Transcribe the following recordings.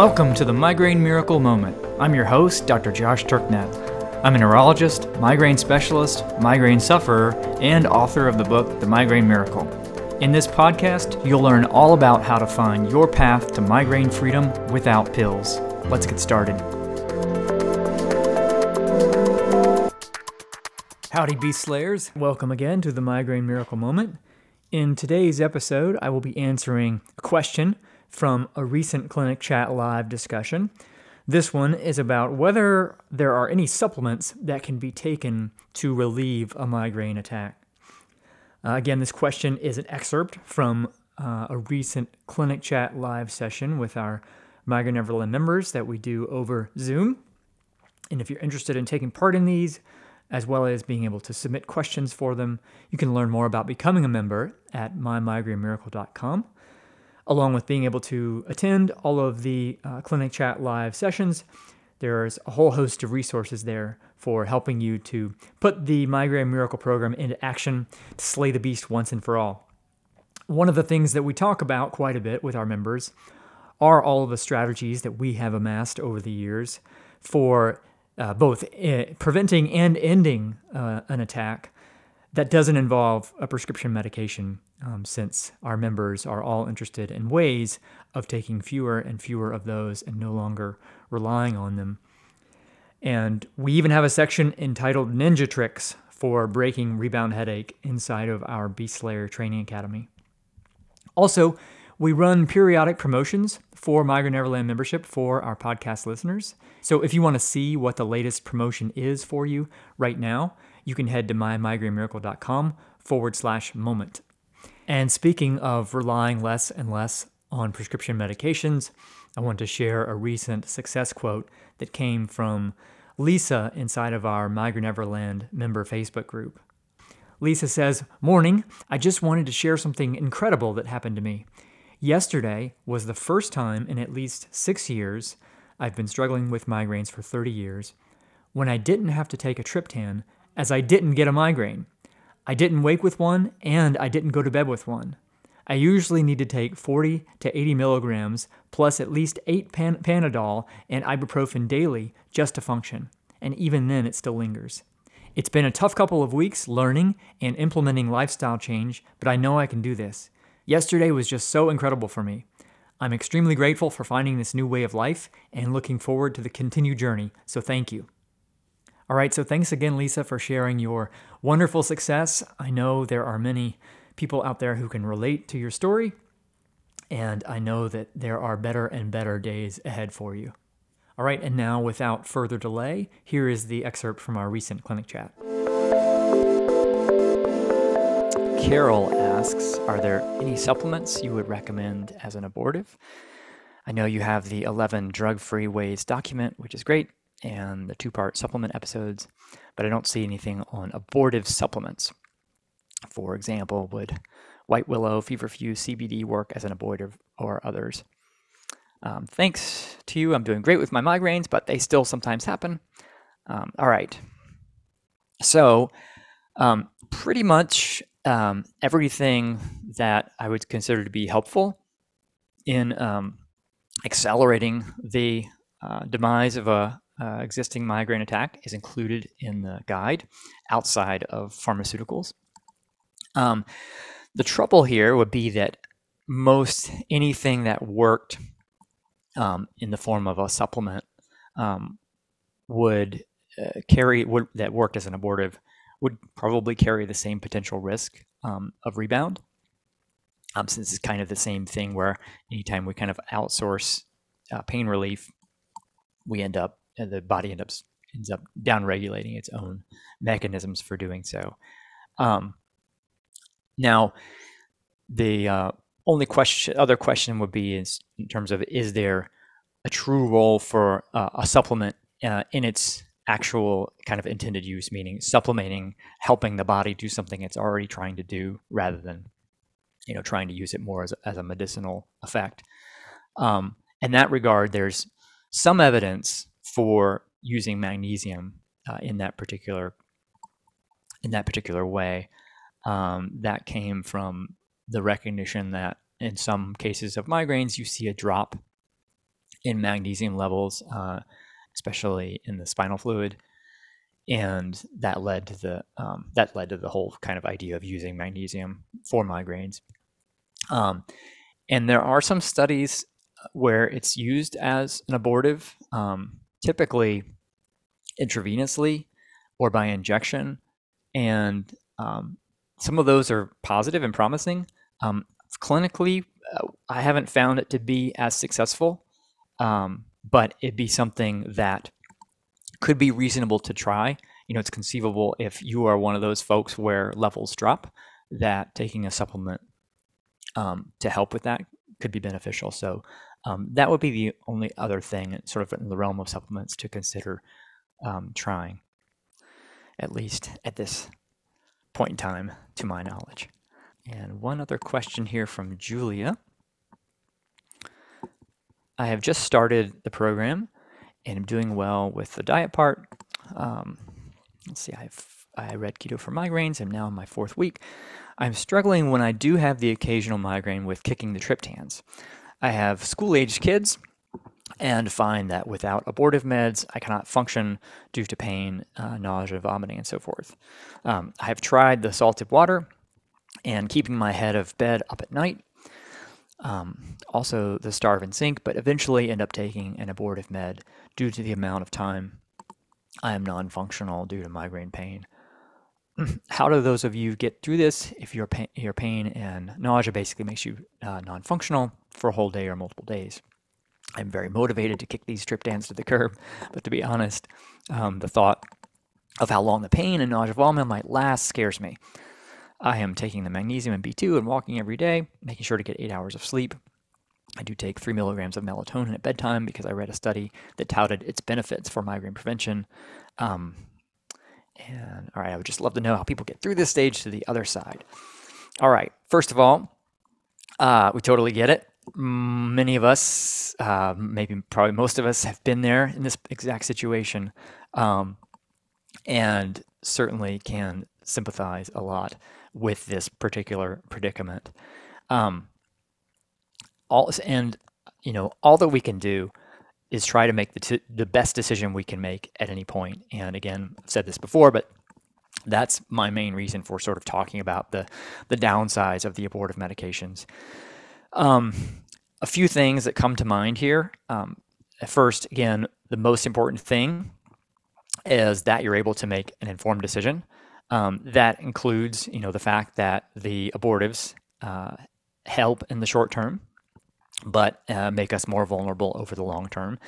Welcome to the Migraine Miracle Moment. I'm your host, Dr. Josh Turknett. I'm a neurologist, migraine specialist, migraine sufferer, and author of the book, The Migraine Miracle. In this podcast, you'll learn all about how to find your path to migraine freedom without pills. Let's get started. Howdy, Beast Slayers. Welcome again to the Migraine Miracle Moment. In today's episode, I will be answering a question from a recent Clinic Chat Live discussion. This one is about whether there are any supplements that can be taken to relieve a migraine attack. Uh, again, this question is an excerpt from uh, a recent Clinic Chat Live session with our Migraine Neverland members that we do over Zoom. And if you're interested in taking part in these, as well as being able to submit questions for them, you can learn more about becoming a member at mymigrainemiracle.com along with being able to attend all of the uh, Clinic Chat live sessions. There's a whole host of resources there for helping you to put the Migraine Miracle program into action to slay the beast once and for all. One of the things that we talk about quite a bit with our members are all of the strategies that we have amassed over the years for uh, both uh, preventing and ending uh, an attack that doesn't involve a prescription medication, um, since our members are all interested in ways of taking fewer and fewer of those and no longer relying on them. And we even have a section entitled Ninja Tricks for breaking rebound headache inside of our Beast Slayer Training Academy. Also, we run periodic promotions for Migraine Neverland membership for our podcast listeners. So if you want to see what the latest promotion is for you right now, you can head to mymigrainemiracle.com forward slash moment. And speaking of relying less and less on prescription medications, I want to share a recent success quote that came from Lisa inside of our Migraine Neverland member Facebook group. Lisa says, Morning, I just wanted to share something incredible that happened to me. Yesterday was the first time in at least six years, I've been struggling with migraines for 30 years, when I didn't have to take a triptan as I didn't get a migraine. I didn't wake with one, and I didn't go to bed with one. I usually need to take 40 to 80 milligrams plus at least 8 pan- Panadol and ibuprofen daily just to function, and even then it still lingers. It's been a tough couple of weeks learning and implementing lifestyle change, but I know I can do this. Yesterday was just so incredible for me. I'm extremely grateful for finding this new way of life and looking forward to the continued journey, so thank you. All right, so thanks again, Lisa, for sharing your wonderful success. I know there are many people out there who can relate to your story, and I know that there are better and better days ahead for you. All right, and now without further delay, here is the excerpt from our recent clinic chat. Carol asks Are there any supplements you would recommend as an abortive? I know you have the 11 drug free ways document, which is great and the two part supplement episodes, but I don't see anything on abortive supplements. For example, would white willow, feverfew, CBD work as an abortive or others? Um, thanks to you, I'm doing great with my migraines, but they still sometimes happen. Um, all right. So, um, pretty much um, everything that I would consider to be helpful in um, accelerating the uh, demise of a uh, existing migraine attack is included in the guide outside of pharmaceuticals. Um, the trouble here would be that most anything that worked um, in the form of a supplement um, would uh, carry would, that worked as an abortive would probably carry the same potential risk um, of rebound. Um, since it's kind of the same thing where anytime we kind of outsource uh, pain relief, we end up and the body ends up ends up downregulating its own mechanisms for doing so. Um, now, the uh, only question, other question would be is in terms of is there a true role for uh, a supplement uh, in its actual kind of intended use, meaning supplementing, helping the body do something it's already trying to do, rather than you know trying to use it more as a, as a medicinal effect. Um, in that regard, there's some evidence for using magnesium uh, in that particular in that particular way. Um, that came from the recognition that in some cases of migraines, you see a drop in magnesium levels, uh, especially in the spinal fluid, and that led to the um, that led to the whole kind of idea of using magnesium for migraines. Um, and there are some studies where it's used as an abortive, um, typically intravenously or by injection, and um, some of those are positive and promising. Um, clinically, uh, I haven't found it to be as successful, um, but it'd be something that could be reasonable to try. You know, it's conceivable if you are one of those folks where levels drop, that taking a supplement um, to help with that could be beneficial. So um, that would be the only other thing, sort of in the realm of supplements, to consider um, trying, at least at this point in time, to my knowledge. And one other question here from Julia. I have just started the program and I'm doing well with the diet part. Um, let's see, I've I read Keto for Migraines. I'm now in my fourth week. I'm struggling when I do have the occasional migraine with kicking the triptans. I have school aged kids and find that without abortive meds, I cannot function due to pain, uh, nausea, vomiting, and so forth. Um, I have tried the salted water and keeping my head of bed up at night. Um, also, the starve and sink, but eventually end up taking an abortive med due to the amount of time I am non functional due to migraine pain. How do those of you get through this if your pain, your pain and nausea basically makes you uh, non functional for a whole day or multiple days? I'm very motivated to kick these triptans to the curb, but to be honest, um, the thought of how long the pain and nausea vomit might last scares me. I am taking the magnesium and B2 and walking every day, making sure to get eight hours of sleep. I do take three milligrams of melatonin at bedtime because I read a study that touted its benefits for migraine prevention. Um, and all right, I would just love to know how people get through this stage to the other side. All right, first of all, uh, we totally get it. Many of us, uh, maybe probably most of us, have been there in this exact situation, um, and certainly can sympathize a lot with this particular predicament. Um, all and you know all that we can do is try to make the t- the best decision we can make at any point. And again, I've said this before, but that's my main reason for sort of talking about the the downsides of the abortive medications. Um, a few things that come to mind here. Um, first, again, the most important thing is that you're able to make an informed decision. Um, that includes, you know, the fact that the abortives uh, help in the short term, but uh, make us more vulnerable over the long term.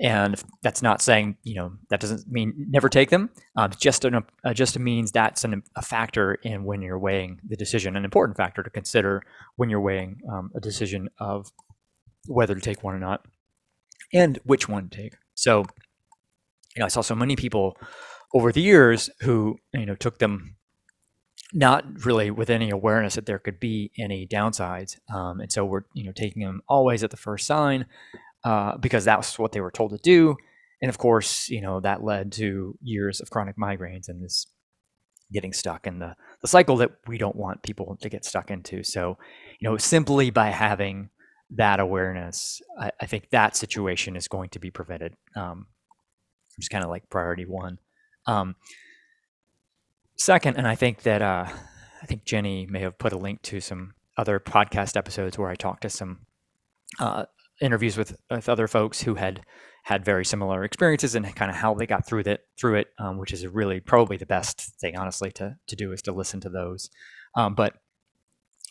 And that's not saying, you know, that doesn't mean never take them. Um, just an, uh, just means that's an, a factor in when you're weighing the decision, an important factor to consider when you're weighing um, a decision of whether to take one or not, and which one to take. So, you know, I saw so many people over the years who you know took them not really with any awareness that there could be any downsides, um, and so we're you know taking them always at the first sign uh, because that's what they were told to do, and of course you know that led to years of chronic migraines and this getting stuck in the the cycle that we don't want people to get stuck into. So you know simply by having that awareness, I, I think that situation is going to be prevented. Um, just kind of like priority one. Um, second, and I think that uh, I think Jenny may have put a link to some other podcast episodes where I talked to some uh, interviews with with other folks who had had very similar experiences and kind of how they got through that through it, um, which is really probably the best thing, honestly, to to do is to listen to those. Um, but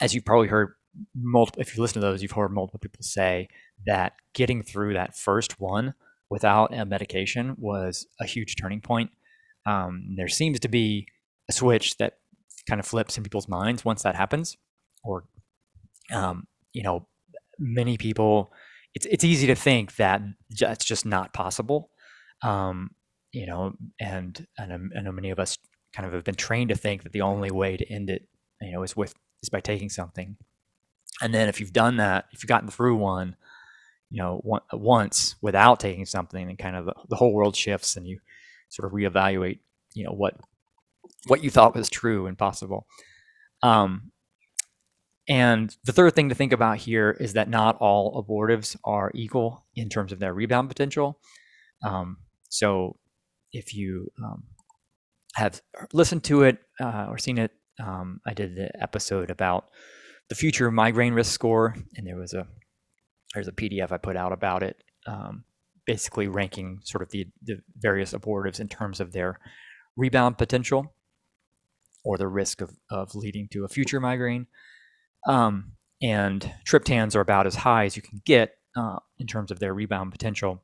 as you've probably heard, multiple if you listen to those, you've heard multiple people say that getting through that first one without a medication was a huge turning point um, there seems to be a switch that kind of flips in people's minds once that happens, or um, you know, many people. It's it's easy to think that it's just not possible, um, you know, and and I know many of us kind of have been trained to think that the only way to end it, you know, is with is by taking something, and then if you've done that, if you've gotten through one, you know, one, once without taking something, and kind of the, the whole world shifts, and you sort of reevaluate, you know, what what you thought was true and possible. Um, and the third thing to think about here is that not all abortives are equal in terms of their rebound potential. Um, so if you um, have listened to it uh, or seen it, um, I did the episode about the future migraine risk score, and there was a there's a PDF I put out about it, um, basically ranking sort of the, the various abortives in terms of their rebound potential or the risk of, of leading to a future migraine. Um, and triptans are about as high as you can get uh, in terms of their rebound potential.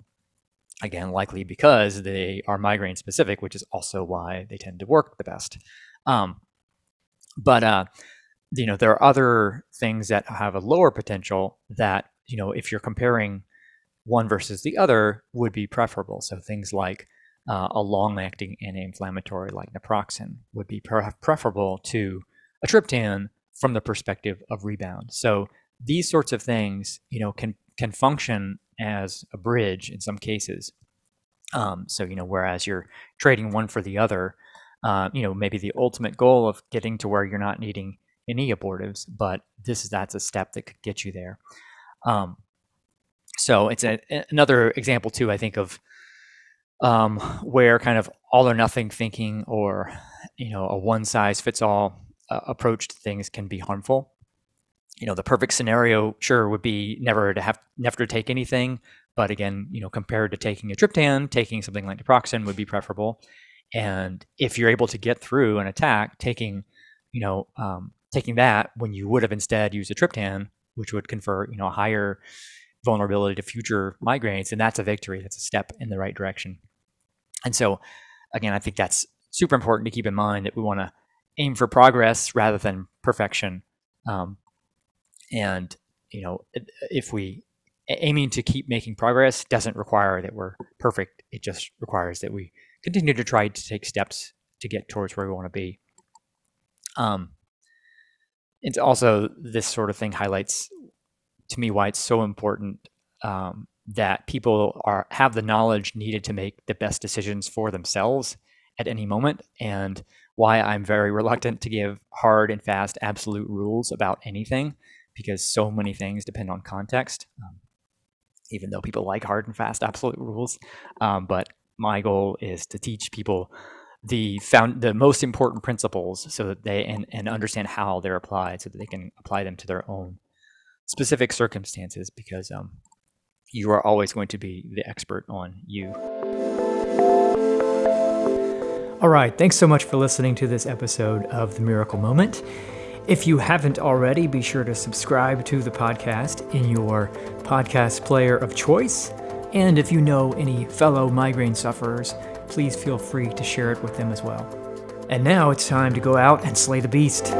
Again, likely because they are migraine specific, which is also why they tend to work the best. Um, but uh, you know, there are other things that have a lower potential that you know, if you're comparing one versus the other, would be preferable. So things like uh, a long-acting anti-inflammatory like naproxen would be pre- preferable to a triptan from the perspective of rebound. So these sorts of things, you know, can can function as a bridge in some cases. Um, so you know, whereas you're trading one for the other, uh, you know, maybe the ultimate goal of getting to where you're not needing any abortives, but this is that's a step that could get you there. Um, so it's a, another example too, I think, of um, where kind of all or nothing thinking or you know a one size fits all uh, approach to things can be harmful. You know, the perfect scenario sure would be never to have never to take anything, but again, you know, compared to taking a triptan, taking something like naproxen would be preferable. And if you're able to get through an attack, taking, you know, um, taking that when you would have instead used a triptan, which would confer, you know, a higher vulnerability to future migraines, and that's a victory. That's a step in the right direction. And so, again, I think that's super important to keep in mind that we want to aim for progress rather than perfection. Um, and you know, if we aiming to keep making progress doesn't require that we're perfect. It just requires that we continue to try to take steps to get towards where we want to be. Um, it's also this sort of thing highlights to me why it's so important um, that people are have the knowledge needed to make the best decisions for themselves at any moment and why I'm very reluctant to give hard and fast absolute rules about anything because so many things depend on context. Um, even though people like hard and fast absolute rules, um, but my goal is to teach people the found the most important principles so that they and, and understand how they're applied so that they can apply them to their own specific circumstances because um, you are always going to be the expert on you. All right. Thanks so much for listening to this episode of The Miracle Moment. If you haven't already, be sure to subscribe to the podcast in your podcast player of choice. And if you know any fellow migraine sufferers, please feel free to share it with them as well. And now it's time to go out and slay the beast.